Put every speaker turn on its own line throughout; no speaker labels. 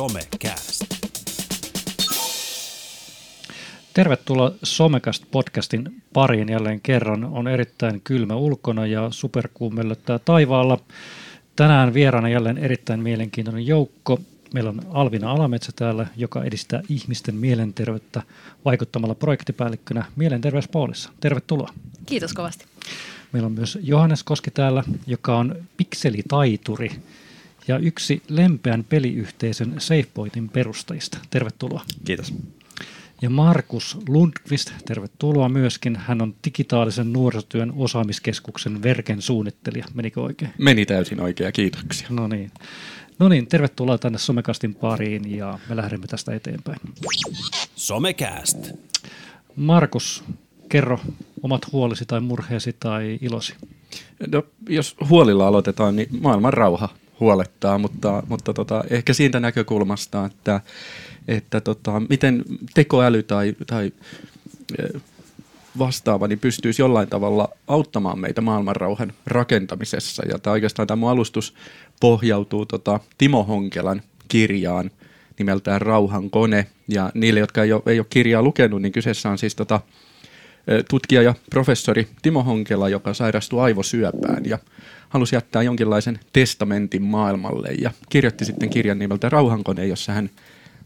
Somecast.
Tervetuloa Somecast podcastin pariin jälleen kerran. On erittäin kylmä ulkona ja superkuumellöttää taivaalla. Tänään vieraana jälleen erittäin mielenkiintoinen joukko. Meillä on Alvina Alametsä täällä, joka edistää ihmisten mielenterveyttä vaikuttamalla projektipäällikkönä Mielenterveyspoolissa. Tervetuloa.
Kiitos kovasti.
Meillä on myös Johannes Koski täällä, joka on pikselitaituri ja yksi lempeän peliyhteisön SafePointin perustajista. Tervetuloa.
Kiitos.
Ja Markus Lundqvist, tervetuloa myöskin. Hän on digitaalisen nuorisotyön osaamiskeskuksen Verken suunnittelija. Menikö oikein?
Meni täysin oikein, kiitoksia.
No niin. No niin, tervetuloa tänne Somekastin pariin ja me lähdemme tästä eteenpäin.
Somecast.
Markus, kerro omat huolisi tai murheesi tai ilosi.
No, jos huolilla aloitetaan, niin maailman rauha huolettaa, mutta, mutta tota, ehkä siitä näkökulmasta, että, että tota, miten tekoäly tai, tai eh, vastaava niin pystyisi jollain tavalla auttamaan meitä maailmanrauhan rakentamisessa. Ja tämä oikeastaan tämä mun alustus pohjautuu tota Timo Honkelan kirjaan nimeltään Rauhan kone. Ja niille, jotka ei ole, ei ole kirjaa lukenut, niin kyseessä on siis tota, tutkija ja professori Timo Honkela, joka sairastui aivosyöpään ja halusi jättää jonkinlaisen testamentin maailmalle ja kirjoitti sitten kirjan nimeltä Rauhankone, jossa hän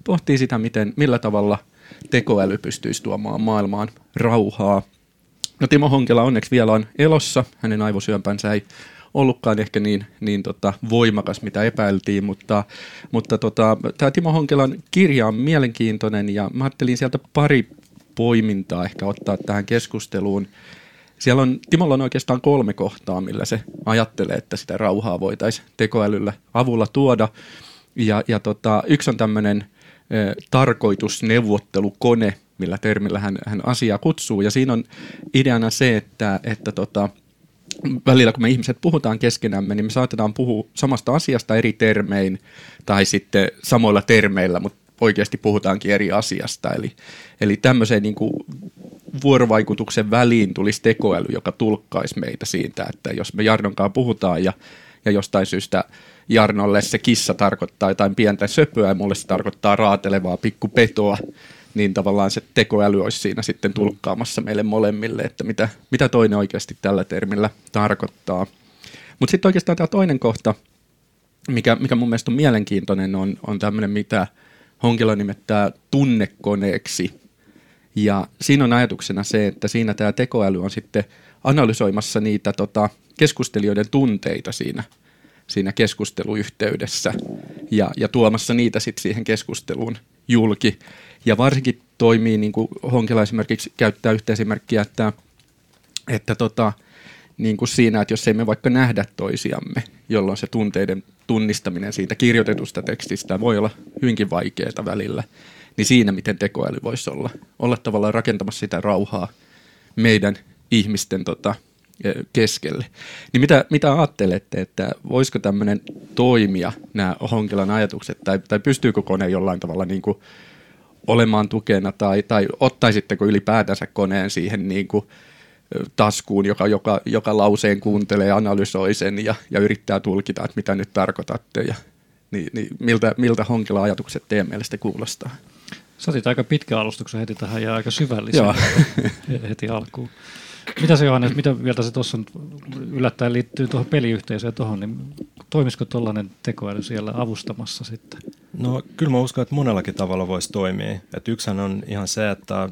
pohtii sitä, miten, millä tavalla tekoäly pystyisi tuomaan maailmaan rauhaa. No Timo Honkela onneksi vielä on elossa, hänen aivosyöpänsä ei ollutkaan ehkä niin, niin tota, voimakas, mitä epäiltiin, mutta, mutta tota, tämä Timo Honkelan kirja on mielenkiintoinen ja mä ajattelin sieltä pari poimintaa ehkä ottaa tähän keskusteluun. Siellä on, Timolla on oikeastaan kolme kohtaa, millä se ajattelee, että sitä rauhaa voitaisiin tekoälyllä avulla tuoda. Ja, ja tota, yksi on tämmöinen tarkoitusneuvottelukone, millä termillä hän, hän asiaa kutsuu. Ja siinä on ideana se, että, että tota, välillä kun me ihmiset puhutaan keskenämme, niin me saatetaan puhua samasta asiasta eri termein tai sitten samoilla termeillä, mutta oikeasti puhutaankin eri asiasta. Eli, eli tämmöiseen niin kuin vuorovaikutuksen väliin tulisi tekoäly, joka tulkkaisi meitä siitä, että jos me Jarnonkaan puhutaan ja, ja jostain syystä Jarnolle se kissa tarkoittaa jotain pientä söpöä ja mulle se tarkoittaa raatelevaa pikkupetoa, niin tavallaan se tekoäly olisi siinä sitten tulkkaamassa meille molemmille, että mitä, mitä toinen oikeasti tällä termillä tarkoittaa. Mutta sitten oikeastaan tämä toinen kohta, mikä, mikä mun mielestä on mielenkiintoinen, on, on tämmöinen, mitä Honkila nimittää tunnekoneeksi. Ja siinä on ajatuksena se, että siinä tämä tekoäly on sitten analysoimassa niitä tota, keskustelijoiden tunteita siinä, siinä keskusteluyhteydessä ja, ja tuomassa niitä sitten siihen keskusteluun julki. Ja varsinkin toimii, niin kuin Honkila esimerkiksi käyttää yhtä esimerkkiä, että, että tota, niin kuin siinä, että jos ei me vaikka nähdä toisiamme, jolloin se tunteiden tunnistaminen siitä kirjoitetusta tekstistä voi olla hyvinkin vaikeaa välillä, niin siinä miten tekoäly voisi olla, olla tavallaan rakentamassa sitä rauhaa meidän ihmisten tota, e, keskelle. Niin mitä, mitä ajattelette, että voisiko tämmöinen toimia, nämä Honkelan ajatukset, tai, tai pystyykö kone jollain tavalla niin kuin olemaan tukena, tai, tai ottaisitteko ylipäätänsä koneen siihen niin kuin, taskuun, joka, joka, joka lauseen kuuntelee, analysoi sen ja, ja yrittää tulkita, että mitä nyt tarkoitatte. Ja, niin, niin miltä, miltä Honkila ajatukset teidän mielestä kuulostaa?
Sä otit aika pitkä alustuksen heti tähän ja aika syvällisen heti alkuun. Mitä se Johannes, mitä mieltä se tuossa yllättäen liittyy tuohon peliyhteisöön tuohon, niin toimisiko tuollainen tekoäly siellä avustamassa sitten?
No kyllä mä uskon, että monellakin tavalla voisi toimia. Et yksihän on ihan se, että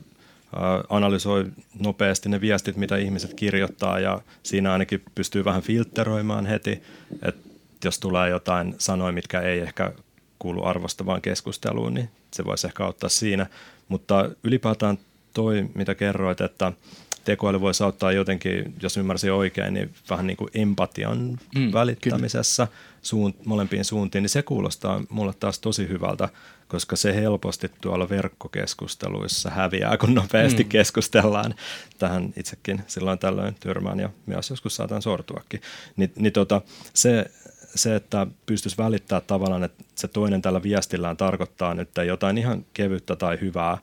analysoi nopeasti ne viestit, mitä ihmiset kirjoittaa ja siinä ainakin pystyy vähän filtteroimaan heti, että jos tulee jotain sanoja, mitkä ei ehkä kuulu arvostavaan keskusteluun, niin se voisi ehkä auttaa siinä. Mutta ylipäätään toi, mitä kerroit, että tekoäly voisi auttaa jotenkin, jos ymmärsin oikein, niin vähän niin kuin empatian mm, välittämisessä suun, molempiin suuntiin, niin se kuulostaa mulle taas tosi hyvältä, koska se helposti tuolla verkkokeskusteluissa häviää, kun nopeasti mm. keskustellaan. Tähän itsekin silloin tällöin tyrmään ja myös joskus saatan sortuakin. Ni, niin tota, se, se, että pystyisi välittämään tavallaan, että se toinen tällä viestillään tarkoittaa nyt jotain ihan kevyttä tai hyvää,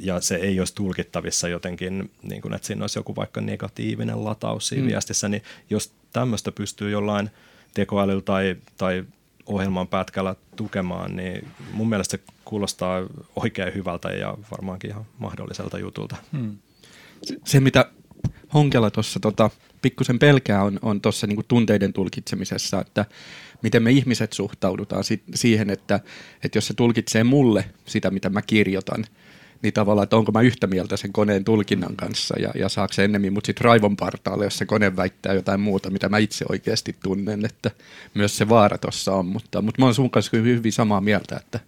ja se ei olisi tulkittavissa jotenkin, niin kuin, että siinä olisi joku vaikka negatiivinen lataus siinä mm. viestissä, niin jos tämmöistä pystyy jollain tekoälyllä tai, tai ohjelman pätkällä tukemaan, niin mun mielestä se kuulostaa oikein hyvältä ja varmaankin ihan mahdolliselta jutulta. Hmm.
Se, se, mitä Honkela tuossa tota, pikkusen pelkää, on, on tuossa niinku tunteiden tulkitsemisessa, että miten me ihmiset suhtaudutaan si- siihen, että, että jos se tulkitsee mulle sitä, mitä mä kirjoitan, niin tavallaan, että onko mä yhtä mieltä sen koneen tulkinnan kanssa ja, ja saako se ennemmin mut sitten raivon partaalle, jos se kone väittää jotain muuta, mitä mä itse oikeasti tunnen, että myös se vaara tuossa on, mutta, mutta mä oon sun kanssa hyvin samaa mieltä, että,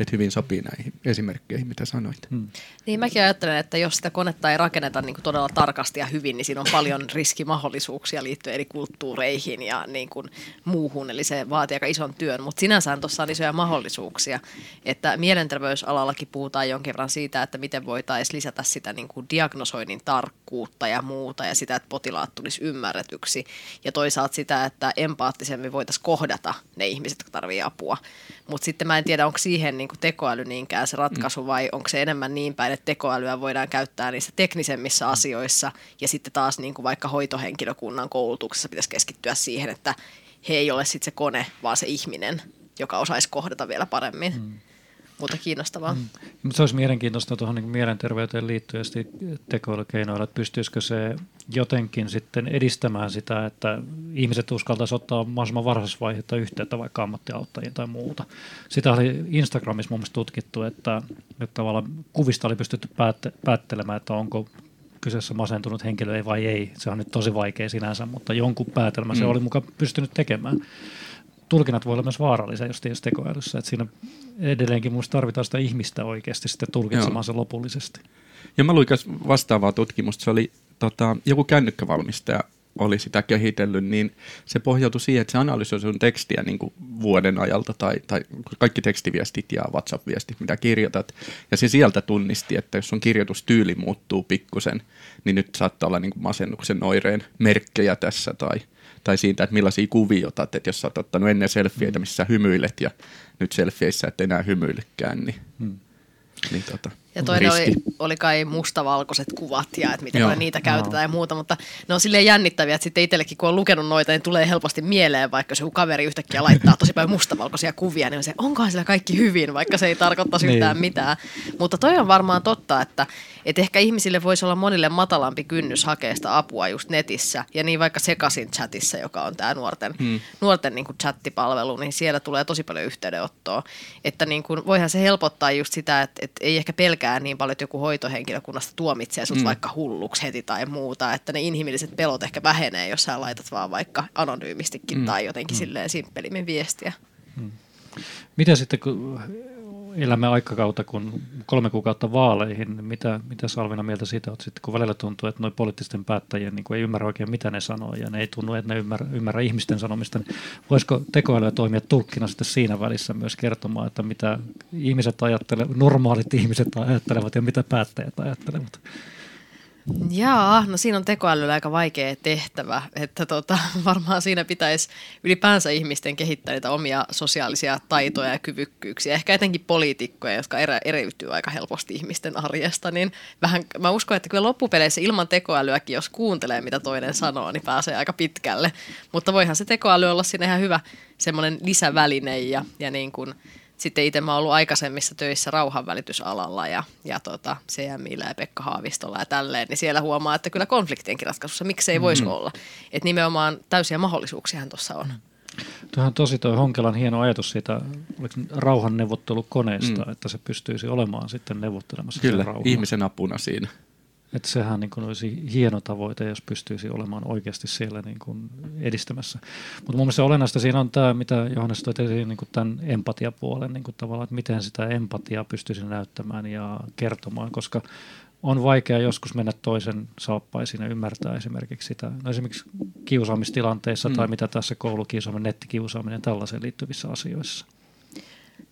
että hyvin sopii näihin esimerkkeihin, mitä sanoit. Hmm.
Niin mäkin ajattelen, että jos sitä konetta ei rakenneta niin kuin todella tarkasti ja hyvin, niin siinä on paljon riskimahdollisuuksia liittyen eri kulttuureihin ja niin kuin muuhun, eli se vaatii aika ison työn, mutta sinänsä tuossa on isoja mahdollisuuksia, että mielenterveysalallakin puhutaan jonkin verran siitä, että miten voitaisiin lisätä sitä niin kuin diagnosoinnin tarkkuutta ja muuta ja sitä, että potilaat tulisi ymmärretyksi ja toisaalta sitä, että empaattisemmin voitaisiin kohdata ne ihmiset, jotka tarvitsevat apua, mutta sitten mä en tiedä, onko siihen niin kuin tekoäly niinkään se ratkaisu vai onko se enemmän niin päin, että tekoälyä voidaan käyttää niissä teknisemmissä asioissa ja sitten taas niin kuin vaikka hoitohenkilökunnan koulutuksessa pitäisi keskittyä siihen, että he ei ole sitten se kone, vaan se ihminen, joka osaisi kohdata vielä paremmin. Hmm mutta kiinnostavaa. Mm.
Mutta se olisi mielenkiintoista tuohon niin mielenterveyteen liittyen tekoälykeinoilla, että pystyisikö se jotenkin sitten edistämään sitä, että ihmiset uskaltaisivat ottaa mahdollisimman varhaisessa vaiheessa yhteyttä vaikka ammattiauttajien tai muuta. Sitä oli Instagramissa mun mielestä tutkittu, että, että tavallaan kuvista oli pystytty päätte, päättelemään, että onko kyseessä masentunut henkilö vai ei. Se on nyt tosi vaikea sinänsä, mutta jonkun päätelmä mm. se oli mukaan pystynyt tekemään tulkinnat voi olla myös vaarallisia just tekoälyssä, että siinä edelleenkin minusta tarvitaan sitä ihmistä oikeasti sitten tulkitsemaan se lopullisesti.
Ja mä luin vastaavaa tutkimusta, se oli tota, joku kännykkävalmistaja oli sitä kehitellyt, niin se pohjautui siihen, että se analysoi sun tekstiä niin kuin vuoden ajalta tai, tai kaikki tekstiviestit ja WhatsApp-viestit, mitä kirjoitat. Ja se sieltä tunnisti, että jos sun kirjoitustyyli muuttuu pikkusen, niin nyt saattaa olla niin kuin masennuksen oireen merkkejä tässä tai – tai siitä, että millaisia kuvia otat, että jos sä oot ottanut ennen selfieitä, mm. missä sä hymyilet ja nyt selfieissä et enää hymyilekään, niin, hmm. niin tota,
ja toinen oli, oli kai mustavalkoiset kuvat ja että miten niitä käytetään no. ja muuta, mutta ne on silleen jännittäviä, että sitten itsellekin kun on lukenut noita, niin tulee helposti mieleen, vaikka jos joku kaveri yhtäkkiä laittaa tosi paljon mustavalkoisia kuvia, niin on se, onkohan sillä kaikki hyvin, vaikka se ei tarkoittaisi niin. yhtään mitään. Mutta toi on varmaan totta, että, että ehkä ihmisille voisi olla monille matalampi kynnys hakea sitä apua just netissä ja niin vaikka sekasin chatissa, joka on tämä nuorten, hmm. nuorten niin kuin chattipalvelu, niin siellä tulee tosi paljon yhteydenottoa. Että niin kuin, voihan se helpottaa just sitä, että, että ei ehkä pelkää pelkää niin paljon, että joku hoitohenkilökunnasta tuomitsee sut mm. vaikka hulluksi heti tai muuta, että ne inhimilliset pelot ehkä vähenee, jos sä laitat vaan vaikka anonyymistikin mm. tai jotenkin mm. silleen simppelimmin viestiä. Mm.
Mitä sitten, kun elämme aikakautta, kun kolme kuukautta vaaleihin, mitä, mitä Salvina mieltä siitä on sitten, kun välillä tuntuu, että noin poliittisten päättäjien niin ei ymmärrä oikein, mitä ne sanoo, ja ne ei tunnu, että ne ymmärrä, ymmärrä ihmisten sanomista, niin voisiko tekoälyä toimia tulkkina sitten siinä välissä myös kertomaan, että mitä ihmiset ajattelevat, normaalit ihmiset ajattelevat ja mitä päättäjät ajattelevat?
Jaa, no siinä on tekoälyllä aika vaikea tehtävä, että tota, varmaan siinä pitäisi ylipäänsä ihmisten kehittää niitä omia sosiaalisia taitoja ja kyvykkyyksiä, ehkä etenkin poliitikkoja, jotka erä, eriytyy aika helposti ihmisten arjesta, niin vähän, mä uskon, että kyllä loppupeleissä ilman tekoälyäkin, jos kuuntelee mitä toinen sanoo, niin pääsee aika pitkälle, mutta voihan se tekoäly olla siinä ihan hyvä semmoinen lisäväline ja, ja niin kuin – sitten itse mä oon ollut aikaisemmissa töissä rauhanvälitysalalla ja, ja tota, CMillä ja Pekka Haavistolla ja tälleen, niin siellä huomaa, että kyllä konfliktienkin ratkaisussa miksei voisi mm-hmm. olla. Että nimenomaan täysiä mahdollisuuksia tuossa on.
Tuohan on tosi tuo Honkelan hieno ajatus siitä rauhanneuvottelukoneesta, mm. että se pystyisi olemaan sitten neuvottelemassa
Kyllä, ihmisen apuna siinä.
Että sehän niin kuin olisi hieno tavoite, jos pystyisi olemaan oikeasti siellä niin kuin edistämässä. Mutta mun mielestä olennaista siinä on tämä, mitä Johannes toi esiin, niin kuin tämän empatiapuolen, niin kuin tavallaan, että miten sitä empatiaa pystyisi näyttämään ja kertomaan, koska on vaikea joskus mennä toisen saappaisiin ja ymmärtää esimerkiksi sitä, no esimerkiksi kiusaamistilanteissa mm. tai mitä tässä koulukiusaaminen, nettikiusaaminen, tällaiseen liittyvissä asioissa.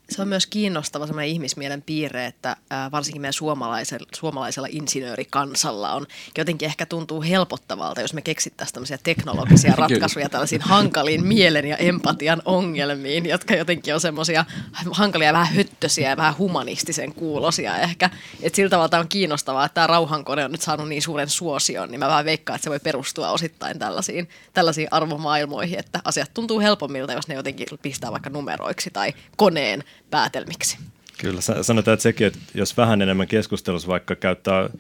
Se on myös kiinnostava sellainen ihmismielen piirre, että varsinkin meidän suomalaisella, suomalaisella insinöörikansalla on jotenkin ehkä tuntuu helpottavalta, jos me keksittäisiin tämmöisiä teknologisia ratkaisuja tällaisiin hankaliin mielen ja empatian ongelmiin, jotka jotenkin on semmoisia hankalia, vähän höttösiä ja vähän humanistisen kuulosia ehkä. Et sillä tavalla on kiinnostavaa, että tämä rauhankone on nyt saanut niin suuren suosion, niin mä vähän veikkaan, että se voi perustua osittain tällaisiin, tällaisiin arvomaailmoihin, että asiat tuntuu helpommilta, jos ne jotenkin pistää vaikka numeroiksi tai koneen päätelmiksi.
Kyllä, sanotaan, että sekin, että jos vähän enemmän keskustelussa vaikka käyttää ö,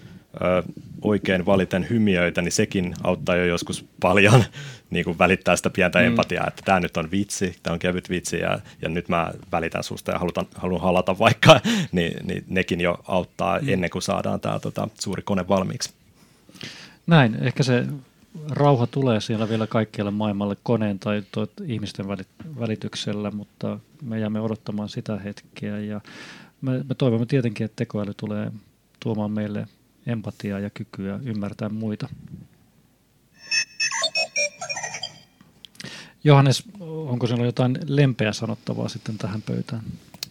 oikein valiten hymiöitä, niin sekin auttaa jo joskus paljon niin kuin välittää sitä pientä mm. empatiaa, että tämä nyt on vitsi, tämä on kevyt vitsi ja, ja nyt mä välitän susta ja halutan, haluan halata vaikka, niin, niin nekin jo auttaa mm. ennen kuin saadaan tämä tota, suuri kone valmiiksi.
Näin, ehkä se rauha tulee siellä vielä kaikkialle maailmalle koneen tai ihmisten välityksellä, mutta me jäämme odottamaan sitä hetkeä ja me, me toivomme tietenkin, että tekoäly tulee tuomaan meille empatiaa ja kykyä ymmärtää muita. Johannes, onko sinulla jotain lempeä sanottavaa sitten tähän pöytään?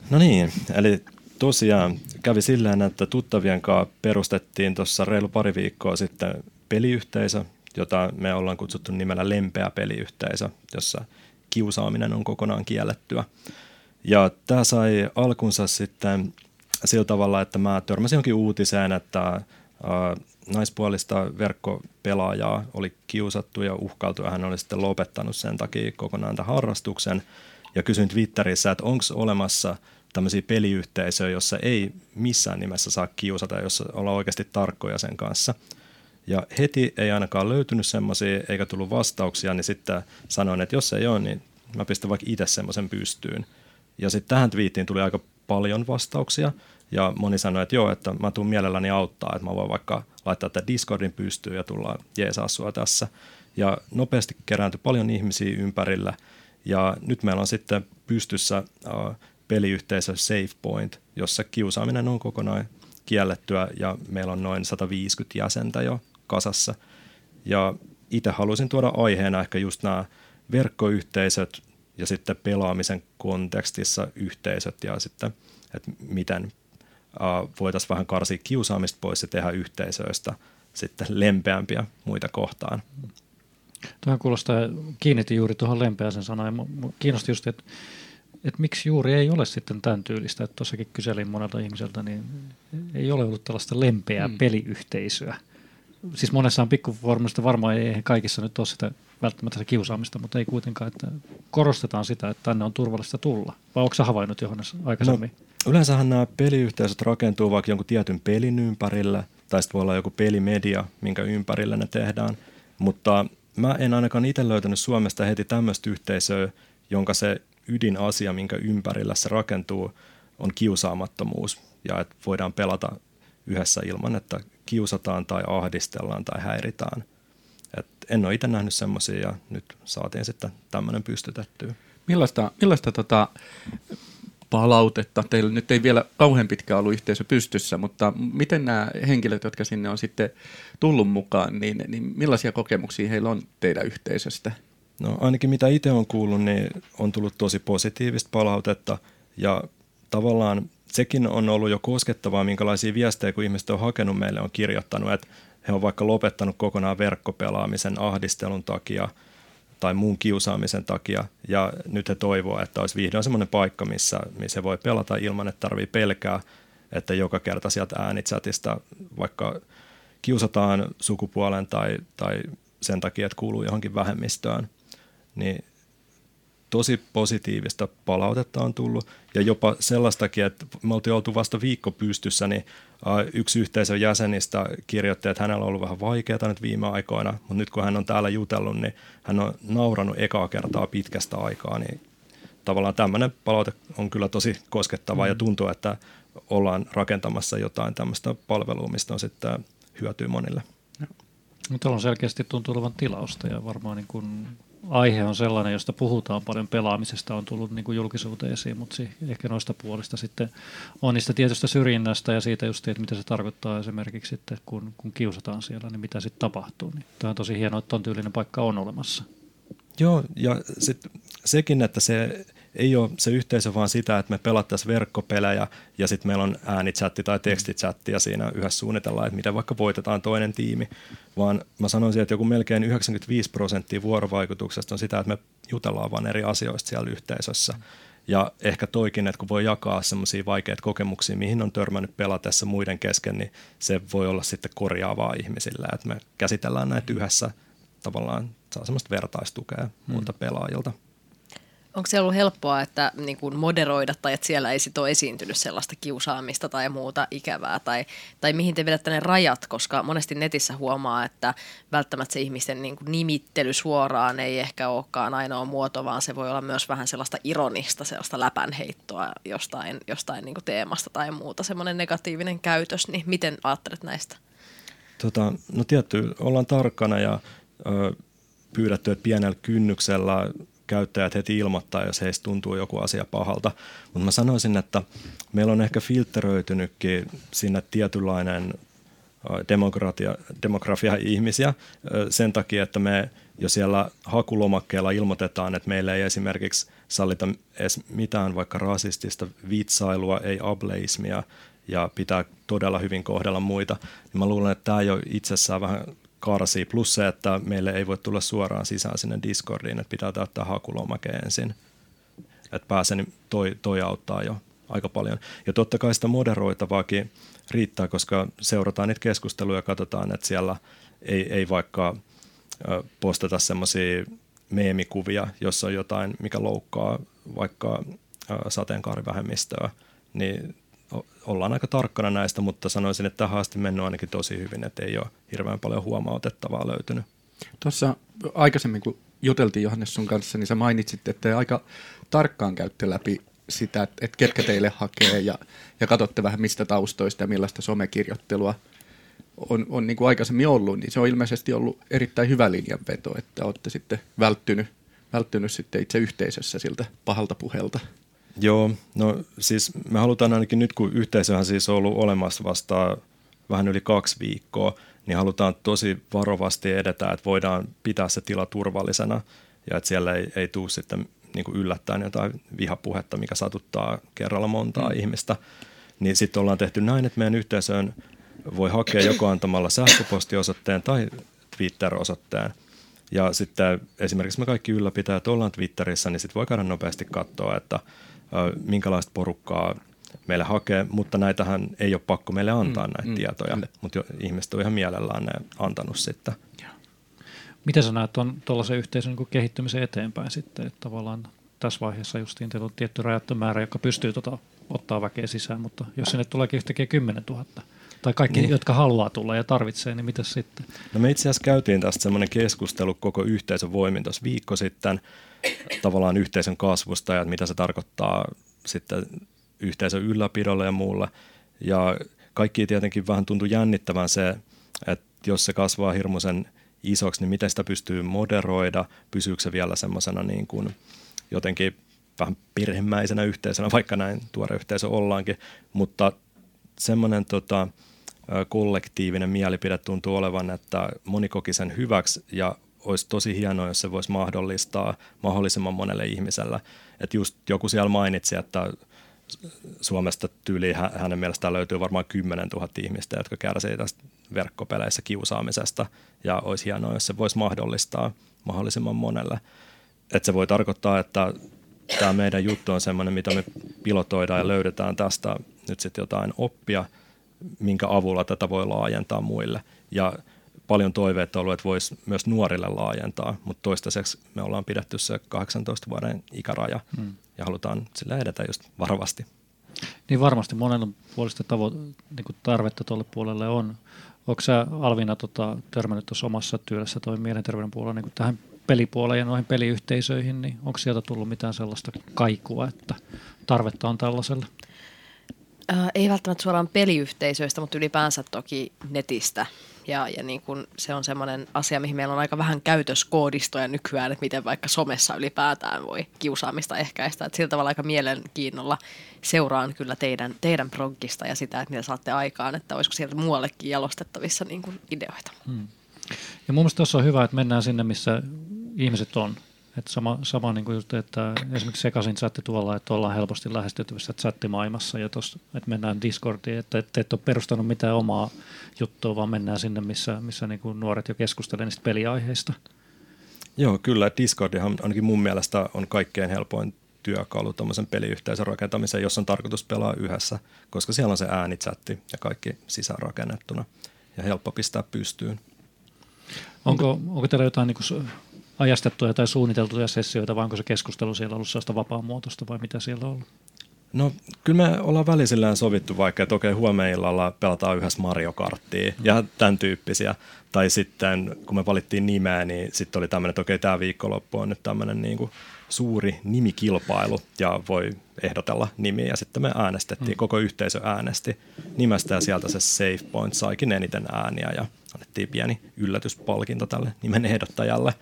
No niin, eli tosiaan kävi sillä että tuttavien kanssa perustettiin tuossa reilu pari viikkoa sitten peliyhteisö, jota me ollaan kutsuttu nimellä lempeä peliyhteisö, jossa kiusaaminen on kokonaan kiellettyä. Ja tämä sai alkunsa sitten sillä tavalla, että mä törmäsin jonkin uutiseen, että naispuolista verkkopelaajaa oli kiusattu ja uhkailtu ja hän oli sitten lopettanut sen takia kokonaan tämän harrastuksen. Ja kysyin Twitterissä, että onko olemassa tämmöisiä peliyhteisöjä, jossa ei missään nimessä saa kiusata, jossa ollaan oikeasti tarkkoja sen kanssa – ja heti ei ainakaan löytynyt semmoisia eikä tullut vastauksia, niin sitten sanoin, että jos ei ole, niin mä pistän vaikka itse semmoisen pystyyn. Ja sitten tähän twiittiin tuli aika paljon vastauksia. Ja moni sanoi, että joo, että mä tuun mielelläni auttaa, että mä voin vaikka laittaa tätä Discordin pystyyn ja tulla jeesaa sua tässä. Ja nopeasti kerääntyi paljon ihmisiä ympärillä. Ja nyt meillä on sitten pystyssä uh, peliyhteisö SafePoint, jossa kiusaaminen on kokonaan kiellettyä ja meillä on noin 150 jäsentä jo kasassa. Ja itse haluaisin tuoda aiheena ehkä just nämä verkkoyhteisöt ja sitten pelaamisen kontekstissa yhteisöt ja sitten, että miten voitaisiin vähän karsia kiusaamista pois ja tehdä yhteisöistä sitten lempeämpiä muita kohtaan.
Tuohan kuulostaa, kiinnitin juuri tuohon lempeäsen sanaan. Kiinnosti just, että, että miksi juuri ei ole sitten tämän tyylistä. Että tuossakin kyselin monelta ihmiseltä, niin ei ole ollut tällaista lempeää hmm. peliyhteisöä siis monessa on pikkuformista varmaan ei kaikissa nyt ole sitä välttämättä se kiusaamista, mutta ei kuitenkaan, että korostetaan sitä, että tänne on turvallista tulla. Vai onko havainnut Johannes aikaisemmin?
No, yleensähän nämä peliyhteisöt rakentuu vaikka jonkun tietyn pelin ympärillä, tai sitten voi olla joku pelimedia, minkä ympärillä ne tehdään. Mutta mä en ainakaan itse löytänyt Suomesta heti tämmöistä yhteisöä, jonka se ydinasia, minkä ympärillä se rakentuu, on kiusaamattomuus ja että voidaan pelata yhdessä ilman, että kiusataan tai ahdistellaan tai häiritään. Et en ole itse nähnyt semmoisia ja nyt saatiin sitten tämmöinen pystytettyä.
Millaista, millaista tota palautetta, teillä nyt ei vielä kauhean pitkä ollut yhteisö pystyssä, mutta miten nämä henkilöt, jotka sinne on sitten tullut mukaan, niin, niin millaisia kokemuksia heillä on teidän yhteisöstä?
No ainakin mitä itse on kuullut, niin on tullut tosi positiivista palautetta ja tavallaan sekin on ollut jo koskettavaa, minkälaisia viestejä, kun ihmiset on hakenut meille, on kirjoittanut, että he on vaikka lopettanut kokonaan verkkopelaamisen ahdistelun takia tai muun kiusaamisen takia, ja nyt he toivoo, että olisi vihdoin semmoinen paikka, missä, missä voi pelata ilman, että tarvii pelkää, että joka kerta sieltä äänitsatista vaikka kiusataan sukupuolen tai, tai sen takia, että kuuluu johonkin vähemmistöön, niin tosi positiivista palautetta on tullut ja jopa sellaistakin, että me oltiin oltu vasta viikko pystyssä, niin yksi yhteisön jäsenistä kirjoitti, että hänellä on ollut vähän vaikeaa nyt viime aikoina, mutta nyt kun hän on täällä jutellut, niin hän on nauranut ekaa kertaa pitkästä aikaa, niin tavallaan tämmöinen palaute on kyllä tosi koskettavaa mm. ja tuntuu, että ollaan rakentamassa jotain tämmöistä palvelua, mistä on sitten hyötyä monille.
Tuolla on selkeästi tuntuu olevan tilausta ja varmaan niin kuin aihe on sellainen, josta puhutaan paljon pelaamisesta, on tullut niin kuin julkisuuteen esiin, mutta ehkä noista puolista sitten on niistä tietystä syrjinnästä ja siitä just, että mitä se tarkoittaa esimerkiksi sitten, kun, kun kiusataan siellä, niin mitä sitten tapahtuu. Niin tämä on tosi hienoa, että ton tyylinen paikka on olemassa.
Joo, ja sitten sekin, että se ei ole se yhteisö vaan sitä, että me pelattaisiin verkkopelejä ja sitten meillä on äänichatti tai tekstichatti ja siinä yhdessä suunnitellaan, että miten vaikka voitetaan toinen tiimi, vaan mä sanoisin, että joku melkein 95 prosenttia vuorovaikutuksesta on sitä, että me jutellaan vaan eri asioista siellä yhteisössä. Ja ehkä toikin, että kun voi jakaa semmoisia vaikeita kokemuksia, mihin on törmännyt pelatessa muiden kesken, niin se voi olla sitten korjaavaa ihmisille, että me käsitellään näitä yhdessä tavallaan saa semmoista vertaistukea muilta pelaajilta.
Onko se ollut helppoa, että niin kuin moderoida tai että siellä ei sit ole esiintynyt sellaista kiusaamista tai muuta ikävää? Tai, tai mihin te vedätte ne rajat, koska monesti netissä huomaa, että välttämättä se ihmisten niin kuin nimittely suoraan ei ehkä olekaan ainoa muoto, vaan se voi olla myös vähän sellaista ironista, sellaista läpänheittoa jostain, jostain niin kuin teemasta tai muuta, semmoinen negatiivinen käytös. Niin miten ajattelet näistä?
Tota, no tietty, ollaan tarkkana ja ö, pyydetty, että pienellä kynnyksellä käyttäjät heti ilmoittaa, jos heistä tuntuu joku asia pahalta. Mutta mä sanoisin, että meillä on ehkä filteröitynytkin sinne tietynlainen demokratia, demografia ihmisiä sen takia, että me jo siellä hakulomakkeella ilmoitetaan, että meillä ei esimerkiksi sallita edes mitään vaikka rasistista vitsailua, ei ableismia ja pitää todella hyvin kohdella muita, niin mä luulen, että tämä jo itsessään vähän karsii. Plus se, että meille ei voi tulla suoraan sisään sinne Discordiin, että pitää täyttää hakulomake ensin. Että pääsen, niin toi, toi auttaa jo aika paljon. Ja totta kai sitä moderoitavaakin riittää, koska seurataan niitä keskusteluja ja katsotaan, että siellä ei, ei vaikka postata semmoisia meemikuvia, jossa on jotain, mikä loukkaa vaikka sateenkaarivähemmistöä, niin ollaan aika tarkkana näistä, mutta sanoisin, että tähän asti mennyt ainakin tosi hyvin, että ei ole hirveän paljon huomautettavaa löytynyt.
Tuossa aikaisemmin, kun juteltiin Johannes sun kanssa, niin sä mainitsit, että aika tarkkaan käytte läpi sitä, että, että ketkä teille hakee ja, ja katsotte vähän mistä taustoista ja millaista somekirjoittelua on, on niin kuin aikaisemmin ollut, niin se on ilmeisesti ollut erittäin hyvä linjanveto, että olette sitten välttynyt, välttynyt sitten itse yhteisössä siltä pahalta puhelta.
Joo, no siis me halutaan ainakin nyt, kun yhteisöhän siis on ollut olemassa vasta vähän yli kaksi viikkoa, niin halutaan tosi varovasti edetä, että voidaan pitää se tila turvallisena ja että siellä ei, ei tule sitten niin kuin yllättäen jotain vihapuhetta, mikä satuttaa kerralla montaa mm. ihmistä. Niin sitten ollaan tehty näin, että meidän yhteisöön voi hakea joko antamalla sähköpostiosoitteen tai Twitter-osoitteen. Ja sitten esimerkiksi me kaikki ylläpitäjät ollaan Twitterissä, niin sitten voi käydä nopeasti katsoa, että – minkälaista porukkaa meille hakee, mutta näitähän ei ole pakko meille antaa mm, näitä mm, tietoja, kyllä. mutta jo, ihmiset on ihan mielellään ne antanut sitten.
Miten sä näet tuollaisen yhteisön niin kehittymisen eteenpäin sitten, että tavallaan tässä vaiheessa justiin teillä on tietty rajattu määrä, joka pystyy tota, ottaa väkeä sisään, mutta jos sinne tuleekin yhtäkkiä 10 000, tai kaikki, niin. jotka haluaa tulla ja tarvitsee, niin mitä sitten?
No me itse asiassa käytiin tästä semmoinen keskustelu koko yhteisön voimin tuossa viikko sitten, tavallaan yhteisön kasvusta ja mitä se tarkoittaa sitten yhteisön ylläpidolle ja muulle. Ja kaikki tietenkin vähän tuntuu jännittävän se, että jos se kasvaa hirmuisen isoksi, niin miten sitä pystyy moderoida, pysyykö se vielä semmoisena niin kuin jotenkin vähän perhemäisenä yhteisönä, vaikka näin tuore yhteisö ollaankin, mutta semmoinen tota, kollektiivinen mielipide tuntuu olevan, että moni koki sen hyväksi ja olisi tosi hienoa, jos se voisi mahdollistaa mahdollisimman monelle ihmiselle. Että just joku siellä mainitsi, että Suomesta tyyli hänen mielestään löytyy varmaan 10 000 ihmistä, jotka kärsii tästä verkkopeleissä kiusaamisesta, ja olisi hienoa, jos se voisi mahdollistaa mahdollisimman monelle. Että se voi tarkoittaa, että tämä meidän juttu on sellainen, mitä me pilotoidaan ja löydetään tästä nyt sitten jotain oppia, minkä avulla tätä voi laajentaa muille. Ja paljon toiveita ollut, että voisi myös nuorille laajentaa, mutta toistaiseksi me ollaan pidetty se 18 vuoden ikäraja hmm. ja halutaan sillä edetä just varovasti.
Niin varmasti monella puolesta tavo- niin tarvetta tuolle puolelle on. Onko sä Alvina tota, törmännyt tuossa omassa työssä toi mielenterveyden puolella niin tähän pelipuoleen ja noihin peliyhteisöihin, niin onko sieltä tullut mitään sellaista kaikua, että tarvetta on tällaiselle?
Äh, ei välttämättä suoraan peliyhteisöistä, mutta ylipäänsä toki netistä ja, ja niin kun se on semmoinen asia, mihin meillä on aika vähän käytöskoodistoja nykyään, että miten vaikka somessa ylipäätään voi kiusaamista ehkäistä. Että sillä tavalla aika mielenkiinnolla seuraan kyllä teidän, teidän proggista ja sitä, että mitä saatte aikaan, että olisiko sieltä muuallekin jalostettavissa niin kuin ideoita. Hmm.
Ja mun mielestä tuossa on hyvä, että mennään sinne, missä ihmiset on. Et sama, sama niin kuin just, että esimerkiksi sekaisin chatti tuolla, että ollaan helposti lähestyttävissä chattimaailmassa ja tossa, että mennään Discordiin, että et, et ole perustanut mitään omaa juttua, vaan mennään sinne, missä, missä niin kuin nuoret jo keskustelevat niistä peliaiheista.
Joo, kyllä. Discordihan ainakin mun mielestä on kaikkein helpoin työkalu tuommoisen peliyhteisön rakentamiseen, jos on tarkoitus pelaa yhdessä, koska siellä on se äänichatti ja kaikki sisäänrakennettuna ja helppo pistää pystyyn.
Onko, onko teillä jotain niin ajastettuja tai suunniteltuja sessioita, vai onko se keskustelu siellä ollut sellaista vapaamuotoista vai mitä siellä on ollut?
No kyllä me ollaan välisillään sovittu vaikka, että okei huomenna illalla pelataan yhdessä Mario Karttia ja tämän tyyppisiä. Tai sitten kun me valittiin nimeä, niin sitten oli tämmöinen, että okei tämä viikonloppu on nyt tämmöinen niin kuin suuri nimikilpailu ja voi ehdotella nimiä. Ja sitten me äänestettiin, mm. koko yhteisö äänesti nimestä ja sieltä se Safe Point saikin eniten ääniä ja annettiin pieni yllätyspalkinto tälle nimen ehdottajalle.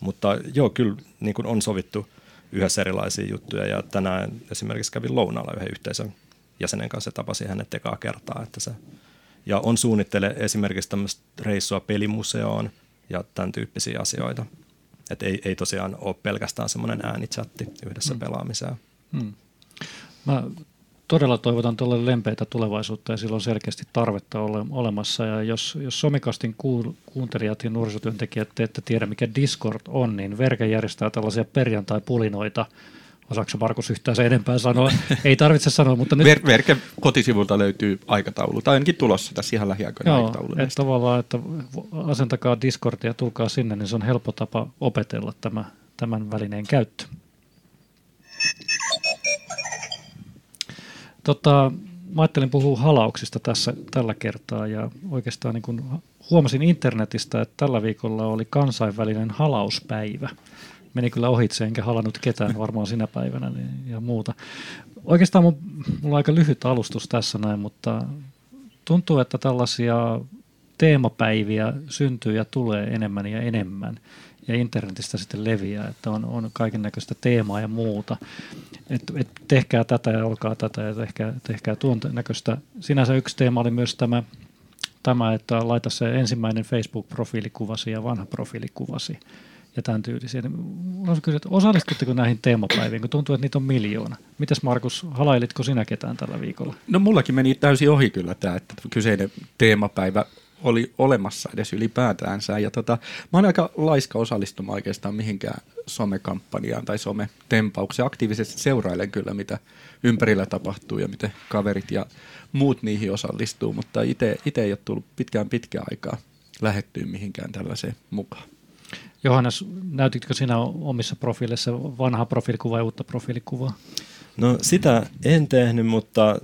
Mutta joo, kyllä niin kuin on sovittu yhdessä erilaisia juttuja ja tänään esimerkiksi kävin lounaalla yhden yhteisön jäsenen kanssa ja tapasin hänet ekaa kertaa. Että se, ja on suunnittele esimerkiksi tämmöistä reissua pelimuseoon ja tämän tyyppisiä asioita. Että ei, ei tosiaan ole pelkästään semmoinen äänichatti yhdessä hmm. pelaamiseen. Hmm.
Mä todella toivotan tuolle lempeitä tulevaisuutta ja sillä on selkeästi tarvetta ole, olemassa. Ja jos, jos Somikastin kuul, kuuntelijat ja nuorisotyöntekijät te ette tiedä, mikä Discord on, niin Verke järjestää tällaisia perjantai-pulinoita. Osaako Markus yhtään se enempää sanoa? Ei tarvitse sanoa, mutta nyt...
Ver- Verke kotisivulta löytyy aikataulu, tai ainakin tulossa tässä ihan lähiaikoina
Joo, aikataulu. Että tavallaan, että asentakaa Discordia ja tulkaa sinne, niin se on helppo tapa opetella tämä, tämän välineen käyttö. Tota, mä ajattelin puhua halauksista tässä tällä kertaa ja oikeastaan niin kun huomasin internetistä, että tällä viikolla oli kansainvälinen halauspäivä. Meni kyllä ohitse, enkä halannut ketään varmaan sinä päivänä niin, ja muuta. Oikeastaan mun, mulla on aika lyhyt alustus tässä näin, mutta tuntuu, että tällaisia teemapäiviä syntyy ja tulee enemmän ja enemmän ja internetistä sitten leviää, että on, on kaiken näköistä teemaa ja muuta. Et, et tehkää tätä ja olkaa tätä ja tehkää, tehkää tuon näköistä. Sinänsä yksi teema oli myös tämä, tämä että laita se ensimmäinen Facebook-profiilikuvasi ja vanha profiilikuvasi ja tämän tyylisiä. Haluaisin kysyä, että osallistutteko näihin teemapäiviin, kun tuntuu, että niitä on miljoona. Mitäs Markus, halailitko sinä ketään tällä viikolla?
No mullakin meni täysin ohi kyllä tämä, että kyseinen teemapäivä oli olemassa edes ylipäätäänsä. Ja tota, mä oon aika laiska osallistumaan oikeastaan mihinkään somekampanjaan tai sometempaukseen. Aktiivisesti seurailen kyllä, mitä ympärillä tapahtuu ja miten kaverit ja muut niihin osallistuu, mutta itse ei ole tullut pitkään pitkään aikaa lähettyä mihinkään tällaiseen mukaan.
Johannes, näytitkö sinä omissa profiileissa vanhaa profiilikuvaa ja uutta profiilikuvaa?
No sitä en tehnyt, mutta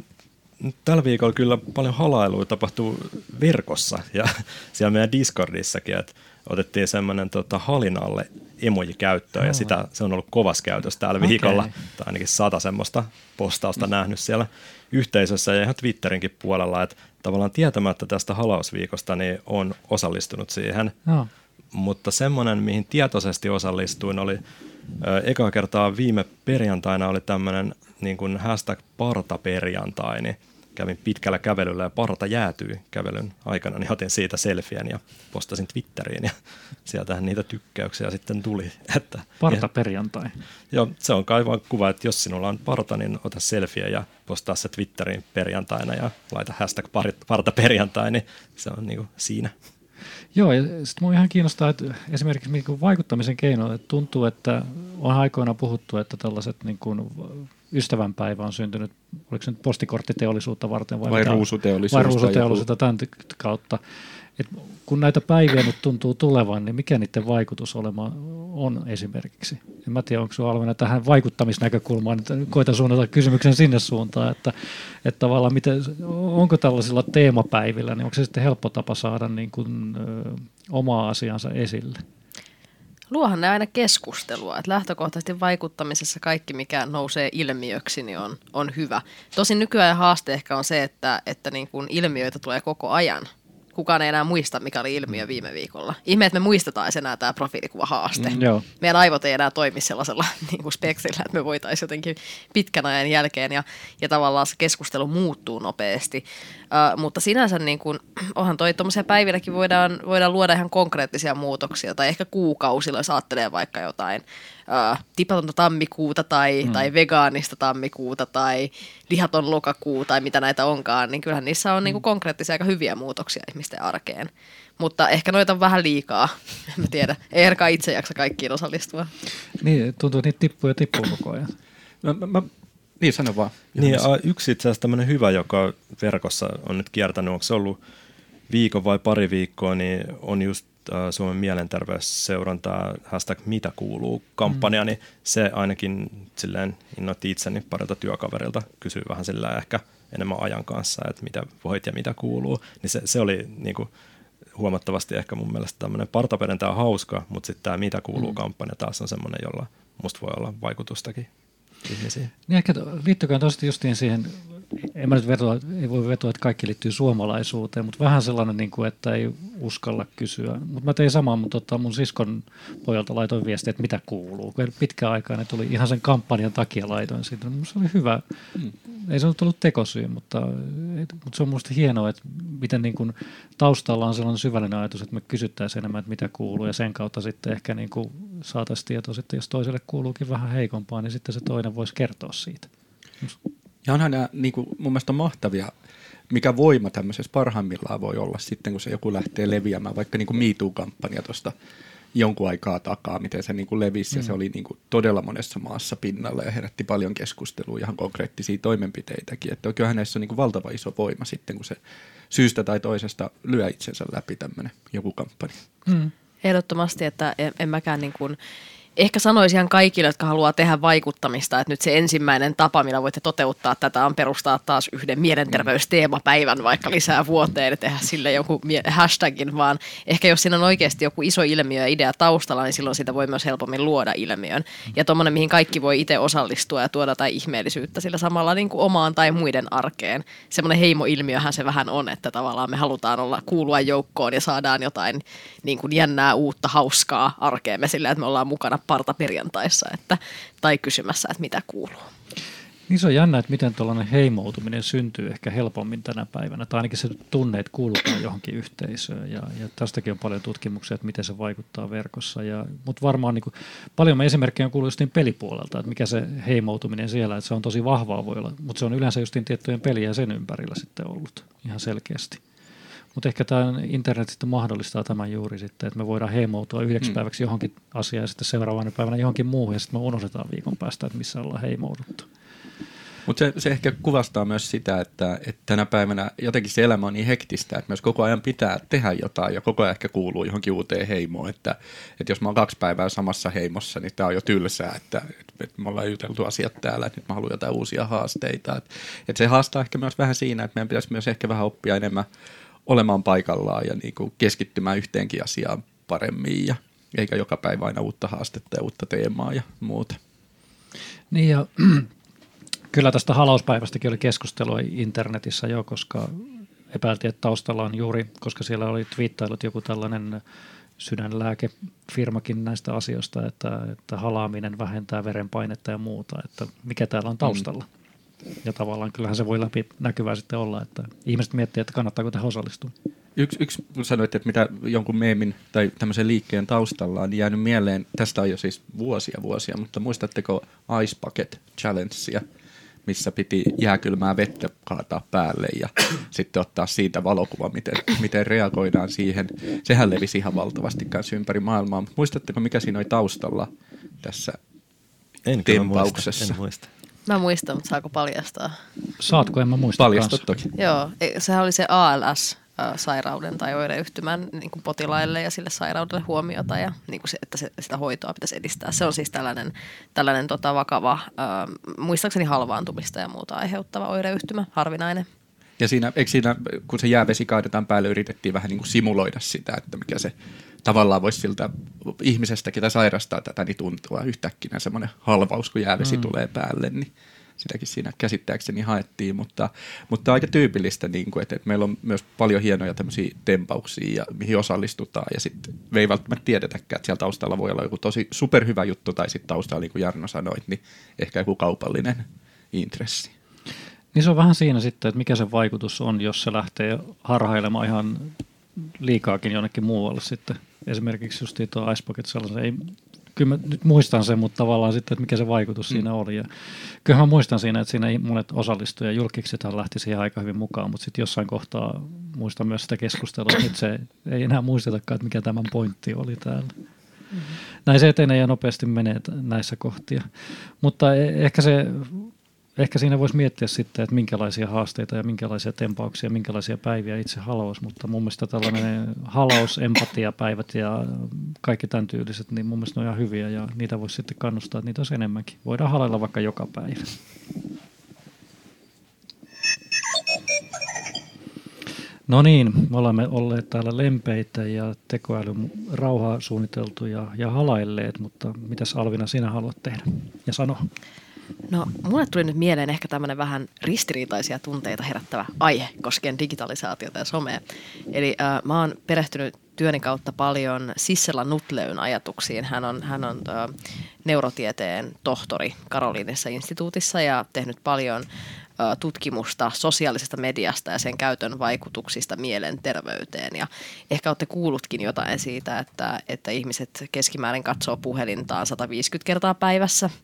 tällä viikolla kyllä paljon halailua tapahtuu verkossa ja siellä meidän Discordissakin, että otettiin semmoinen tota, halinalle emoji käyttöön oh. ja sitä, se on ollut kovas käytössä tällä okay. viikolla, tai ainakin sata semmoista postausta mm. nähnyt siellä yhteisössä ja ihan Twitterinkin puolella, että tavallaan tietämättä tästä halausviikosta niin on osallistunut siihen, oh. mutta semmoinen, mihin tietoisesti osallistuin, oli eka kertaa viime perjantaina oli tämmöinen niin kuin hashtag partaperjantai, niin kävin pitkällä kävelyllä ja parta jäätyi kävelyn aikana, niin otin siitä selfien ja postasin Twitteriin ja sieltähän niitä tykkäyksiä sitten tuli. Että,
parta perjantai.
Joo, se on kai vaan kuva, että jos sinulla on parta, niin ota selfie ja postaa se Twitteriin perjantaina ja laita hashtag parta perjantai, niin se on niin kuin siinä.
Joo, ja sitten minua ihan kiinnostaa, että esimerkiksi niin vaikuttamisen keino, että tuntuu, että on aikoina puhuttu, että tällaiset niin kuin ystävänpäivä on syntynyt, oliko se nyt postikorttiteollisuutta varten
vai, vai ruusuteollisuutta,
vai ruusuteollisuutta tämän kautta. Et kun näitä päiviä nyt tuntuu tulevan, niin mikä niiden vaikutus olema on esimerkiksi? En mä tiedä, onko sinulla tähän vaikuttamisnäkökulmaan, että koitan suunnata kysymyksen sinne suuntaan, että, että tavallaan miten, onko tällaisilla teemapäivillä, niin onko se sitten helppo tapa saada niin kuin, ö, omaa asiansa esille?
Luohan ne aina keskustelua, että lähtökohtaisesti vaikuttamisessa kaikki, mikä nousee ilmiöksi, niin on, on hyvä. Tosin nykyään haaste ehkä on se, että, että niin kuin ilmiöitä tulee koko ajan kukaan ei enää muista, mikä oli ilmiö mm. viime viikolla. Ihme, että me muistetaan enää tämä profiilikuva haaste. Mm, joo. Meidän aivot ei enää toimi sellaisella niin kuin spektrillä, että me voitaisiin jotenkin pitkän ajan jälkeen ja, ja tavallaan se keskustelu muuttuu nopeasti. Uh, mutta sinänsä niin kuin, onhan toi tuommoisia päivilläkin voidaan, voidaan luoda ihan konkreettisia muutoksia tai ehkä kuukausilla, jos ajattelee vaikka jotain äh, tipatonta tammikuuta tai, mm. tai vegaanista tammikuuta tai lihaton lokakuu tai mitä näitä onkaan, niin kyllähän niissä on mm. niinku konkreettisia aika hyviä muutoksia ihmisten arkeen. Mutta ehkä noita on vähän liikaa, en mä tiedä. Ei Erka itse jaksa kaikkiin osallistua.
Niin, tuntuu, että niitä tippuu ja tippuu koko ajan.
Mä, mä, mä, niin, sano vaan.
Niin, a, yksi itse asiassa tämmöinen hyvä, joka verkossa on nyt kiertänyt, onko se ollut viikon vai pari viikkoa, niin on just Suomen mielenterveysseurantaa hashtag mitä kuuluu kampanja, mm. niin se ainakin silleen innoitti itseni parilta työkaverilta kysyä vähän sillä ehkä enemmän ajan kanssa, että mitä voit ja mitä kuuluu. Niin se, se oli niin kuin, huomattavasti ehkä mun mielestä tämmöinen partaperintää on hauska, mutta sitten tämä mitä kuuluu mm. kampanja taas on semmoinen, jolla musta voi olla vaikutustakin ihmisiin.
Niin ehkä liittykään tosiaan siihen en mä nyt vetoa, ei voi vetoa, että kaikki liittyy suomalaisuuteen, mutta vähän sellainen, niin kuin, että ei uskalla kysyä. Mutta mä tein samaa, mutta tota, mun siskon pojalta laitoin viestiä, että mitä kuuluu. Pitkään aikaa ne tuli ihan sen kampanjan takia laitoin siitä. Se oli hyvä. Mm. Ei se ollut tekosyy, mutta, mutta se on minusta hienoa, että miten niin kuin taustalla on sellainen syvällinen ajatus, että me kysyttäisiin enemmän, että mitä kuuluu ja sen kautta sitten ehkä niin kuin saataisiin tietoa sitten, jos toiselle kuuluukin vähän heikompaa, niin sitten se toinen voisi kertoa siitä.
Ja onhan nämä niin kuin, mun mielestä on mahtavia, mikä voima tämmöisessä parhaimmillaan voi olla sitten, kun se joku lähtee leviämään, vaikka niin MeToo-kampanja tuosta jonkun aikaa takaa, miten se niin kuin levisi, mm. ja se mm. oli niin kuin todella monessa maassa pinnalla ja herätti paljon keskustelua, ihan konkreettisia toimenpiteitäkin. Että kyllähän näissä on niin kuin valtava iso voima sitten, kun se syystä tai toisesta lyö itsensä läpi tämmöinen joku kampanja.
Mm. Ehdottomasti, että en, en mäkään niin kuin ehkä sanoisin ihan kaikille, jotka haluaa tehdä vaikuttamista, että nyt se ensimmäinen tapa, millä voitte toteuttaa tätä, on perustaa taas yhden mielenterveysteemapäivän vaikka lisää vuoteen ja tehdä sille joku hashtagin, vaan ehkä jos siinä on oikeasti joku iso ilmiö ja idea taustalla, niin silloin sitä voi myös helpommin luoda ilmiön. Ja tuommoinen, mihin kaikki voi itse osallistua ja tuoda tai ihmeellisyyttä sillä samalla niin kuin omaan tai muiden arkeen. Semmoinen heimoilmiöhän se vähän on, että tavallaan me halutaan olla kuulua joukkoon ja saadaan jotain niin kuin jännää, uutta, hauskaa arkeemme sillä, että me ollaan mukana perjantaissa, että, tai kysymässä, että mitä kuuluu.
Niin se on jännä, että miten tuollainen heimoutuminen syntyy ehkä helpommin tänä päivänä, tai ainakin se tunne, että kuulutaan johonkin yhteisöön, ja, ja tästäkin on paljon tutkimuksia, että miten se vaikuttaa verkossa, ja, mutta varmaan niin kuin, paljon me esimerkkejä on kuullut justiin pelipuolelta, että mikä se heimoutuminen siellä, että se on tosi vahvaa voi olla, mutta se on yleensä justiin tiettyjen peliä sen ympärillä sitten ollut ihan selkeästi. Mutta ehkä tämä internet sitten mahdollistaa tämän juuri sitten, että me voidaan heimoutua yhdeksi mm. päiväksi johonkin asiaan ja sitten seuraavana päivänä johonkin muuhun ja sitten me unohdetaan viikon päästä, että missä ollaan heimouduttu.
Mutta se, se ehkä kuvastaa myös sitä, että, että tänä päivänä jotenkin se elämä on niin hektistä, että myös koko ajan pitää tehdä jotain ja koko ajan ehkä kuuluu johonkin uuteen heimoon. Että, että jos mä oon kaksi päivää samassa heimossa, niin tämä on jo tylsää, että, että me ollaan juteltu asiat täällä, että nyt mä haluan jotain uusia haasteita. Että, että se haastaa ehkä myös vähän siinä, että meidän pitäisi myös ehkä vähän oppia enemmän olemaan paikallaan ja niin kuin keskittymään yhteenkin asiaan paremmin ja eikä joka päivä aina uutta haastetta ja uutta teemaa ja muuta.
Niin ja kyllä tästä halauspäivästäkin oli keskustelua internetissä jo, koska epäiltiin, että taustalla on juuri, koska siellä oli twiittailut joku tällainen sydänlääkefirmakin näistä asioista, että, että halaaminen vähentää verenpainetta ja muuta, että mikä täällä on taustalla. Mm. Ja tavallaan kyllähän se voi läpi näkyvää sitten olla, että ihmiset miettii, että kannattaako tähän osallistua.
Yksi, yksi sanoit, että mitä jonkun meemin tai tämmöisen liikkeen taustalla on jäänyt mieleen, tästä on jo siis vuosia vuosia, mutta muistatteko Ice Bucket Challengea, missä piti jääkylmää vettä kaataa päälle ja sitten ottaa siitä valokuva, miten, miten reagoidaan siihen. Sehän levisi ihan valtavasti kanssa ympäri maailmaa, mutta muistatteko mikä siinä oli taustalla tässä
en tempauksessa? Muista, en muista.
Mä muistan, mutta saako paljastaa?
Saatko, en mä muista.
Paljasta toki.
Joo, e, sehän oli se ALS, sairauden tai oireyhtymän niin kuin potilaille ja sille sairaudelle huomiota ja niin kuin se, että se, sitä hoitoa pitäisi edistää. Se on siis tällainen, tällainen tota, vakava, äh, muistaakseni halvaantumista ja muuta aiheuttava oireyhtymä, harvinainen.
Ja siinä, eikö siinä, kun se jäävesi kaadetaan päälle, yritettiin vähän niin kuin simuloida sitä, että mikä se tavallaan voisi siltä ihmisestä, ketä sairastaa tätä, niin tuntua yhtäkkiä semmoinen halvaus, kun jäävesi mm. tulee päälle, niin sitäkin siinä käsittääkseni haettiin, mutta, mutta aika tyypillistä, niin kuin, että, että meillä on myös paljon hienoja tämmöisiä tempauksia, ja, mihin osallistutaan, ja sitten me ei välttämättä tiedetäkään, että siellä taustalla voi olla joku tosi superhyvä juttu, tai sitten taustalla, niin kuin Jarno sanoi, niin ehkä joku kaupallinen intressi.
Niin se on vähän siinä sitten, että mikä se vaikutus on, jos se lähtee harhailemaan ihan liikaakin jonnekin muualle sitten. Esimerkiksi just tuo Ice Pocket sellaisen, ei kyllä mä nyt muistan sen, mutta tavallaan sitten, että mikä se vaikutus mm. siinä oli. Ja kyllä mä muistan siinä, että siinä monet osallistujat ja julkiksethan lähti siihen aika hyvin mukaan, mutta sitten jossain kohtaa muistan myös sitä keskustelua, että nyt se ei enää muistetakaan, että mikä tämän pointti oli täällä. Mm-hmm. Näin se etenee ja nopeasti menee näissä kohtia. Mutta e- ehkä se ehkä siinä voisi miettiä sitten, että minkälaisia haasteita ja minkälaisia tempauksia, minkälaisia päiviä itse haluaisi, mutta mun mielestä tällainen halaus, empatiapäivät ja kaikki tämän tyyliset, niin mun mielestä ne on ihan hyviä ja niitä voisi sitten kannustaa, että niitä olisi enemmänkin. Voidaan halailla vaikka joka päivä. No niin, me olemme olleet täällä lempeitä ja tekoälyn rauhaa suunniteltu ja, ja halailleet, mutta mitäs Alvina sinä haluat tehdä ja sanoa?
No, mulle tuli nyt mieleen ehkä tämmöinen vähän ristiriitaisia tunteita herättävä aihe koskien digitalisaatiota ja somea. Eli äh, mä oon perehtynyt työni kautta paljon Sissela Nutleyn ajatuksiin. Hän on, hän on äh, neurotieteen tohtori Karoliinissa instituutissa ja tehnyt paljon äh, tutkimusta sosiaalisesta mediasta ja sen käytön vaikutuksista mielenterveyteen. Ja ehkä olette kuullutkin jotain siitä, että, että ihmiset keskimäärin katsoo puhelintaan 150 kertaa päivässä –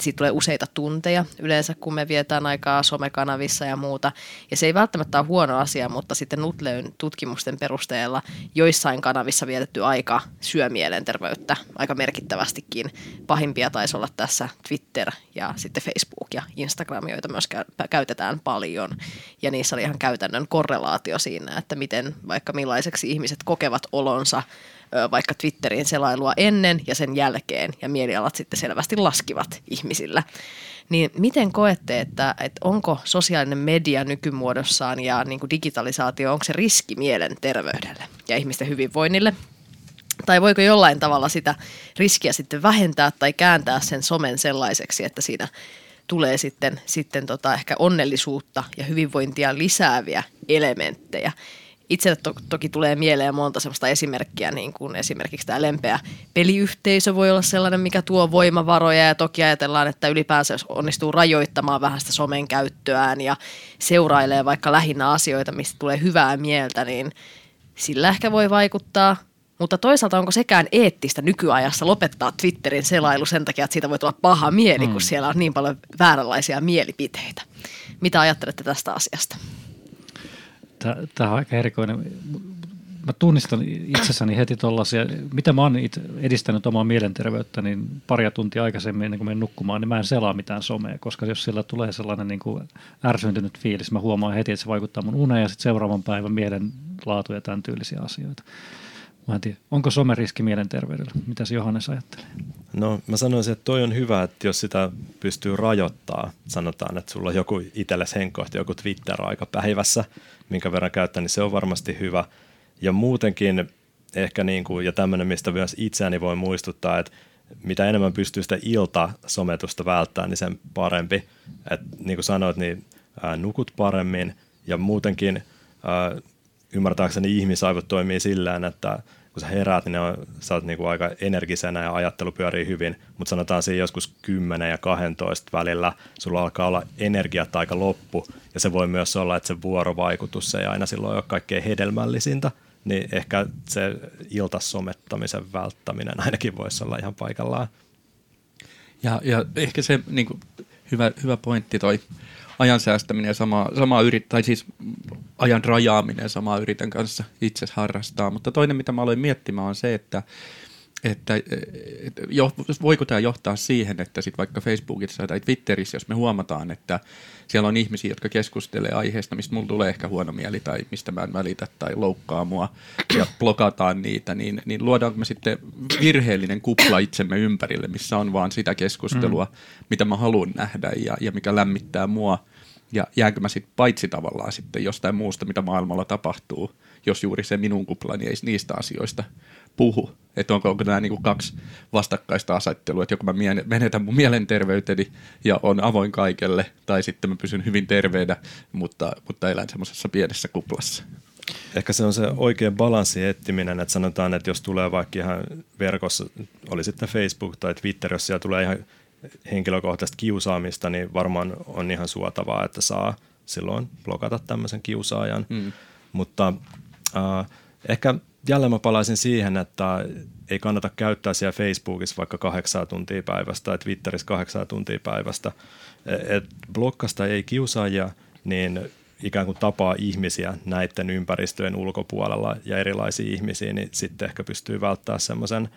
siitä tulee useita tunteja yleensä, kun me vietään aikaa somekanavissa ja muuta. Ja se ei välttämättä ole huono asia, mutta sitten Nutleyn tutkimusten perusteella joissain kanavissa vietetty aika syö mielenterveyttä aika merkittävästikin. Pahimpia taisi olla tässä Twitter ja sitten Facebook ja Instagram, joita myös käytetään paljon. Ja niissä oli ihan käytännön korrelaatio siinä, että miten vaikka millaiseksi ihmiset kokevat olonsa – vaikka Twitterin selailua ennen ja sen jälkeen, ja mielialat sitten selvästi laskivat ihmisillä. Niin miten koette, että, että onko sosiaalinen media nykymuodossaan ja niin kuin digitalisaatio, onko se riski mielenterveydelle ja ihmisten hyvinvoinnille? Tai voiko jollain tavalla sitä riskiä sitten vähentää tai kääntää sen somen sellaiseksi, että siinä tulee sitten, sitten tota ehkä onnellisuutta ja hyvinvointia lisääviä elementtejä itselle to- toki tulee mieleen monta sellaista esimerkkiä, niin kuin esimerkiksi tämä lempeä peliyhteisö voi olla sellainen, mikä tuo voimavaroja ja toki ajatellaan, että ylipäänsä jos onnistuu rajoittamaan vähän sitä somen käyttöään ja seurailee vaikka lähinnä asioita, mistä tulee hyvää mieltä, niin sillä ehkä voi vaikuttaa. Mutta toisaalta onko sekään eettistä nykyajassa lopettaa Twitterin selailu sen takia, että siitä voi tulla paha mieli, mm. kun siellä on niin paljon vääränlaisia mielipiteitä. Mitä ajattelette tästä asiasta?
Tämä on aika erikoinen. Mä tunnistan itsessäni heti tuollaisia, mitä mä oon edistänyt omaa mielenterveyttä, niin paria tuntia aikaisemmin ennen kuin menen nukkumaan, niin mä en selaa mitään somea, koska jos sillä tulee sellainen niin kuin ärsyntynyt fiilis, mä huomaan heti, että se vaikuttaa mun uneen ja sitten seuraavan päivän mielenlaatu ja tämän tyylisiä asioita. Mä en tiedä, onko some riski mielenterveydelle? Mitä se Johannes ajattelee?
No mä sanoisin, että toi on hyvä, että jos sitä pystyy rajoittaa, sanotaan, että sulla on joku itsellesi henkkohti, joku Twitter-aika päivässä, minkä verran käyttää, niin se on varmasti hyvä. Ja muutenkin ehkä, niin kuin, ja tämmöinen, mistä myös itseäni voi muistuttaa, että mitä enemmän pystyy sitä ilta-sometusta välttämään, niin sen parempi. Et, niin kuin sanoit, niin ää, nukut paremmin ja muutenkin ää, ymmärtääkseni ihmisaivot toimii sillä että kun sä heräät, niin on, sä oot niinku aika energisenä ja ajattelu pyörii hyvin, mutta sanotaan siinä joskus 10 ja 12 välillä sulla alkaa olla energiat aika loppu ja se voi myös olla, että se vuorovaikutus ei aina silloin ole kaikkein hedelmällisintä, niin ehkä se iltasomettamisen välttäminen ainakin voisi olla ihan paikallaan.
Ja, ja ehkä se niin kuin, hyvä, hyvä pointti toi ajan säästäminen sama, sama yrit, tai siis ajan rajaaminen samaa yritän kanssa itse harrastaa. Mutta toinen, mitä mä aloin miettimään, on se, että että, että jo, voiko tämä johtaa siihen, että sit vaikka Facebookissa tai Twitterissä, jos me huomataan, että siellä on ihmisiä, jotka keskustelee aiheesta, mistä mulla tulee ehkä huono mieli tai mistä mä en välitä tai loukkaa mua ja blokataan niitä, niin, niin luodaanko me sitten virheellinen kupla itsemme ympärille, missä on vaan sitä keskustelua, mm. mitä mä haluan nähdä ja, ja mikä lämmittää mua ja jäänkö mä sitten paitsi tavallaan sitten jostain muusta, mitä maailmalla tapahtuu, jos juuri se minun kuplani ei niistä asioista puhu. Että onko, onko nämä niin kuin kaksi vastakkaista asettelua, että joko mä menetän mun mielenterveyteni ja on avoin kaikelle, tai sitten mä pysyn hyvin terveenä, mutta, mutta elän semmoisessa pienessä kuplassa.
Ehkä se on se oikea balanssi etsiminen, että sanotaan, että jos tulee vaikka ihan verkossa, oli sitten Facebook tai Twitter, jos siellä tulee ihan henkilökohtaista kiusaamista, niin varmaan on ihan suotavaa, että saa silloin blokata tämmöisen kiusaajan. Mm. Mutta äh, ehkä jälleen mä palaisin siihen, että ei kannata käyttää siellä Facebookissa vaikka kahdeksaa tuntia päivästä tai Twitterissä kahdeksaa tuntia päivästä. E, et blokkasta ei kiusaajia, niin ikään kuin tapaa ihmisiä näiden ympäristöjen ulkopuolella ja erilaisia ihmisiä, niin sitten ehkä pystyy välttämään semmoisen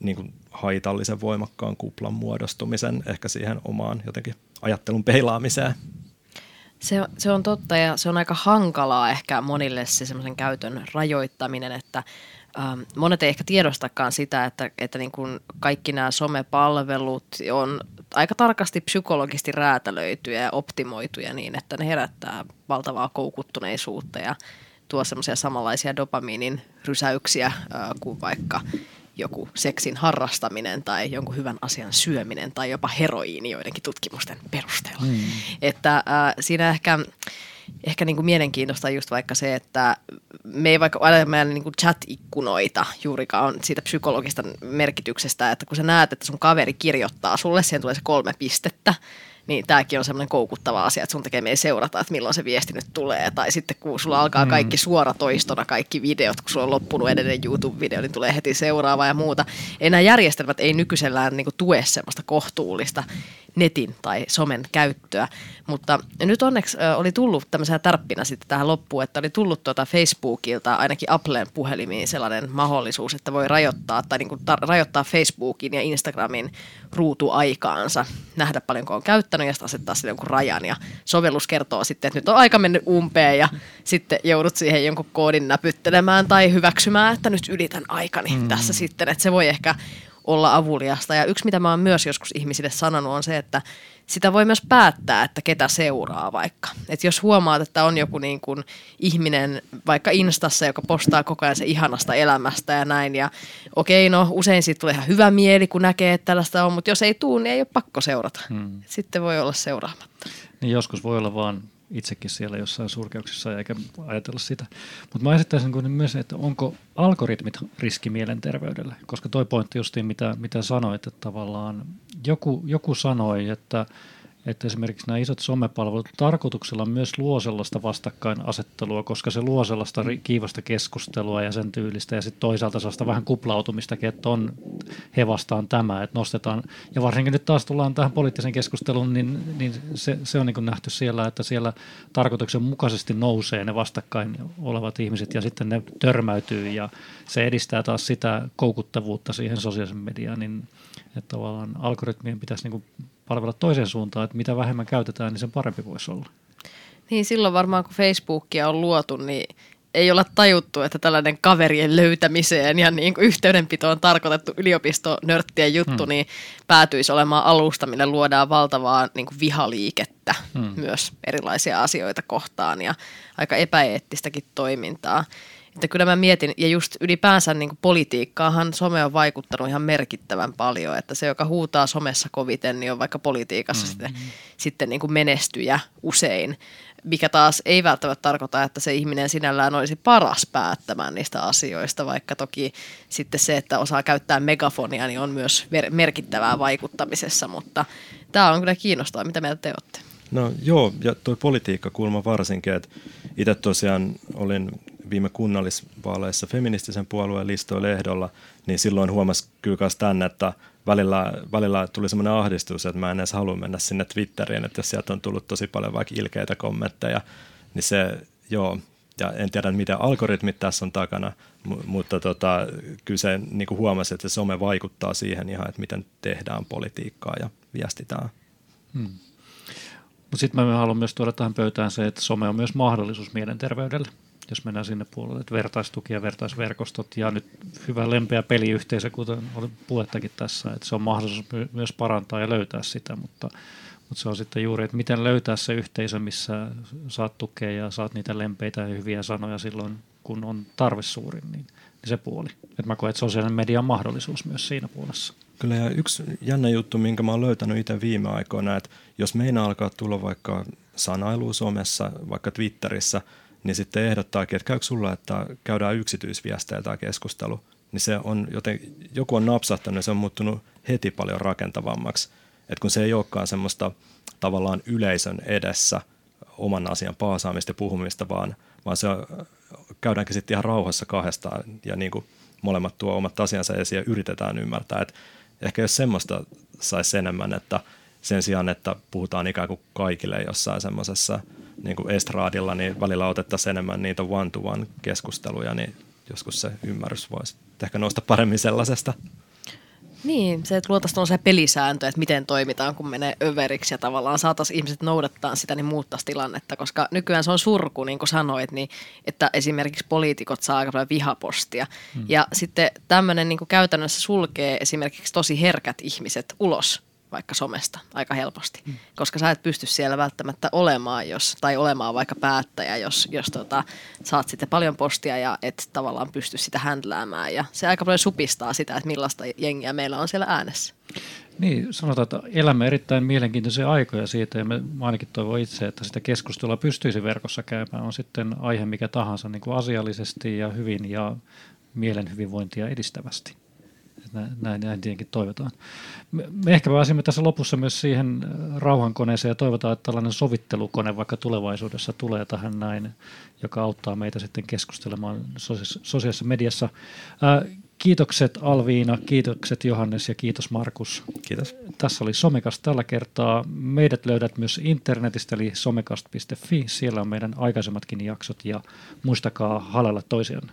niin kuin haitallisen voimakkaan kuplan muodostumisen ehkä siihen omaan jotenkin ajattelun peilaamiseen.
Se, se on totta ja se on aika hankalaa ehkä monille se semmoisen käytön rajoittaminen, että ähm, monet ei ehkä tiedostakaan sitä, että, että niin kuin kaikki nämä somepalvelut on aika tarkasti psykologisesti räätälöityjä ja optimoituja niin, että ne herättää valtavaa koukuttuneisuutta ja tuo semmoisia samanlaisia dopamiinin rysäyksiä äh, kuin vaikka joku seksin harrastaminen tai jonkun hyvän asian syöminen tai jopa heroiini joidenkin tutkimusten perusteella. Mm. Että äh, siinä ehkä, ehkä niin kuin mielenkiintoista just vaikka se, että me ei vaikka ole meidän niin kuin chat-ikkunoita juurikaan siitä psykologista merkityksestä, että kun sä näet, että sun kaveri kirjoittaa sulle, siihen tulee se kolme pistettä, niin tämäkin on semmoinen koukuttava asia, että sun tekee meidän seurata, että milloin se viesti nyt tulee. Tai sitten kun sulla alkaa mm. kaikki suoratoistona, kaikki videot, kun sulla on loppunut edellinen YouTube-video, niin tulee heti seuraava ja muuta. Ei nämä järjestelmät ei nykyisellään niin tue semmoista kohtuullista netin tai somen käyttöä. Mutta nyt onneksi oli tullut tämmöisenä tärppinä sitten tähän loppuun, että oli tullut tuota Facebookilta ainakin Applen puhelimiin sellainen mahdollisuus, että voi rajoittaa tai niin kuin tar- rajoittaa Facebookin ja Instagramin ruutuaikaansa, nähdä paljonko on käyttänyt ja sitten asettaa sille jonkun rajan ja sovellus kertoo sitten, että nyt on aika mennyt umpeen ja sitten joudut siihen jonkun koodin näpyttelemään tai hyväksymään, että nyt ylitän aikani mm. tässä sitten, että se voi ehkä olla avuliasta. Ja yksi, mitä mä oon myös joskus ihmisille sanonut, on se, että sitä voi myös päättää, että ketä seuraa vaikka. Et jos huomaat, että on joku niin kuin ihminen vaikka Instassa, joka postaa koko ajan se ihanasta elämästä ja näin. Ja okei, no usein siitä tulee ihan hyvä mieli, kun näkee, että tällaista on, mutta jos ei tule, niin ei ole pakko seurata. Hmm. Sitten voi olla seuraamatta.
Niin joskus voi olla vaan itsekin siellä jossain surkeuksissa eikä ajatella sitä. Mutta mä esittäisin myös, että onko algoritmit riski mielenterveydelle, koska toi pointti justiin, mitä, mitä sanoit, että tavallaan joku, joku sanoi, että että esimerkiksi nämä isot somepalvelut tarkoituksella myös luo sellaista vastakkainasettelua, koska se luo sellaista kiivasta keskustelua ja sen tyylistä ja sitten toisaalta sellaista vähän kuplautumistakin, että on he vastaan tämä, että nostetaan. Ja varsinkin nyt taas tullaan tähän poliittisen keskusteluun, niin, niin se, se on niin nähty siellä, että siellä tarkoituksen mukaisesti nousee ne vastakkain olevat ihmiset ja sitten ne törmäytyy ja se edistää taas sitä koukuttavuutta siihen sosiaalisen mediaan, niin että tavallaan algoritmien pitäisi niin palvella toiseen suuntaan, että mitä vähemmän käytetään, niin sen parempi voisi olla.
Niin silloin varmaan kun Facebookia on luotu, niin ei olla tajuttu, että tällainen kaverien löytämiseen ja niin kuin yhteydenpitoon tarkoitettu yliopistonörttien juttu, hmm. niin päätyisi olemaan alusta, millä luodaan valtavaa niin kuin vihaliikettä hmm. myös erilaisia asioita kohtaan ja aika epäeettistäkin toimintaa. Että kyllä mä mietin, ja just ylipäänsä niin kuin politiikkaahan some on vaikuttanut ihan merkittävän paljon, että se, joka huutaa somessa koviten, niin on vaikka politiikassa mm-hmm. sitten, sitten niin kuin menestyjä usein, mikä taas ei välttämättä tarkoita, että se ihminen sinällään olisi paras päättämään niistä asioista, vaikka toki sitten se, että osaa käyttää megafonia, niin on myös merkittävää vaikuttamisessa, mutta tämä on kyllä kiinnostavaa, mitä mieltä te olette.
No joo, ja tuo politiikkakulma varsinkin, että itse tosiaan olin viime kunnallisvaaleissa feministisen puolueen listoilla ehdolla, niin silloin huomasi kyllä myös tänne, että välillä, välillä tuli semmoinen ahdistus, että mä en edes halua mennä sinne Twitteriin, että jos sieltä on tullut tosi paljon vaikka ilkeitä kommentteja, niin se, joo, ja en tiedä mitä algoritmit tässä on takana, mutta tota, kyllä se niin kuin huomasi, että se some vaikuttaa siihen ihan, että miten tehdään politiikkaa ja viestitään. Hmm.
Mutta sitten mä haluan myös tuoda tähän pöytään se, että some on myös mahdollisuus mielenterveydelle jos mennään sinne puolelle, että vertaistuki ja vertaisverkostot ja nyt hyvä lempeä peliyhteisö, kuten oli puhettakin tässä, että se on mahdollisuus myös parantaa ja löytää sitä, mutta, mutta se on sitten juuri, että miten löytää se yhteisö, missä saat tukea ja saat niitä lempeitä ja hyviä sanoja silloin, kun on tarve suurin, niin, niin se puoli. Että mä koen, että sosiaalinen media on mahdollisuus myös siinä puolessa.
Kyllä ja yksi jännä juttu, minkä mä oon löytänyt itse viime aikoina, että jos meinaa alkaa tulla vaikka sanailu somessa, vaikka Twitterissä – niin sitten ehdottaakin, että käykö sulla, että käydään yksityisviesteillä tämä keskustelu, niin se on joten, joku on napsahtanut ja se on muuttunut heti paljon rakentavammaksi. Että kun se ei olekaan semmoista tavallaan yleisön edessä oman asian paasaamista ja puhumista, vaan, vaan se käydäänkin sitten ihan rauhassa kahdestaan ja niin kuin molemmat tuo omat asiansa esiin ja yritetään ymmärtää. Et ehkä jos semmoista saisi enemmän, että sen sijaan, että puhutaan ikään kuin kaikille jossain semmoisessa niin kuin estraadilla, niin välillä otettaisiin enemmän niitä one-to-one keskusteluja, niin joskus se ymmärrys voisi ehkä nousta paremmin sellaisesta.
Niin, se, että luotaisiin se pelisääntö, että miten toimitaan, kun menee överiksi ja tavallaan saataisiin ihmiset noudattaa sitä, niin muuttaisi tilannetta, koska nykyään se on surku, niin kuin sanoit, niin, että esimerkiksi poliitikot saa aika paljon vihapostia. Hmm. Ja sitten tämmöinen niin käytännössä sulkee esimerkiksi tosi herkät ihmiset ulos vaikka somesta aika helposti, mm. koska sä et pysty siellä välttämättä olemaan, jos, tai olemaan vaikka päättäjä, jos, jos tota, saat sitten paljon postia ja et tavallaan pysty sitä händläämään. Ja se aika paljon supistaa sitä, että millaista jengiä meillä on siellä äänessä.
Niin, sanotaan, että elämme erittäin mielenkiintoisia aikoja siitä, ja me ainakin toivon itse, että sitä keskustelua pystyisi verkossa käymään, on sitten aihe mikä tahansa niin kuin asiallisesti ja hyvin ja mielen hyvinvointia edistävästi näin, näin tietenkin toivotaan. Me ehkä pääsimme tässä lopussa myös siihen äh, rauhankoneeseen ja toivotaan, että tällainen sovittelukone vaikka tulevaisuudessa tulee tähän näin, joka auttaa meitä sitten keskustelemaan sosiaalisessa mediassa. Äh, kiitokset Alviina, kiitokset Johannes ja kiitos Markus.
Kiitos.
Tässä oli Somekast tällä kertaa. Meidät löydät myös internetistä eli somekast.fi. Siellä on meidän aikaisemmatkin jaksot ja muistakaa halella toisianne.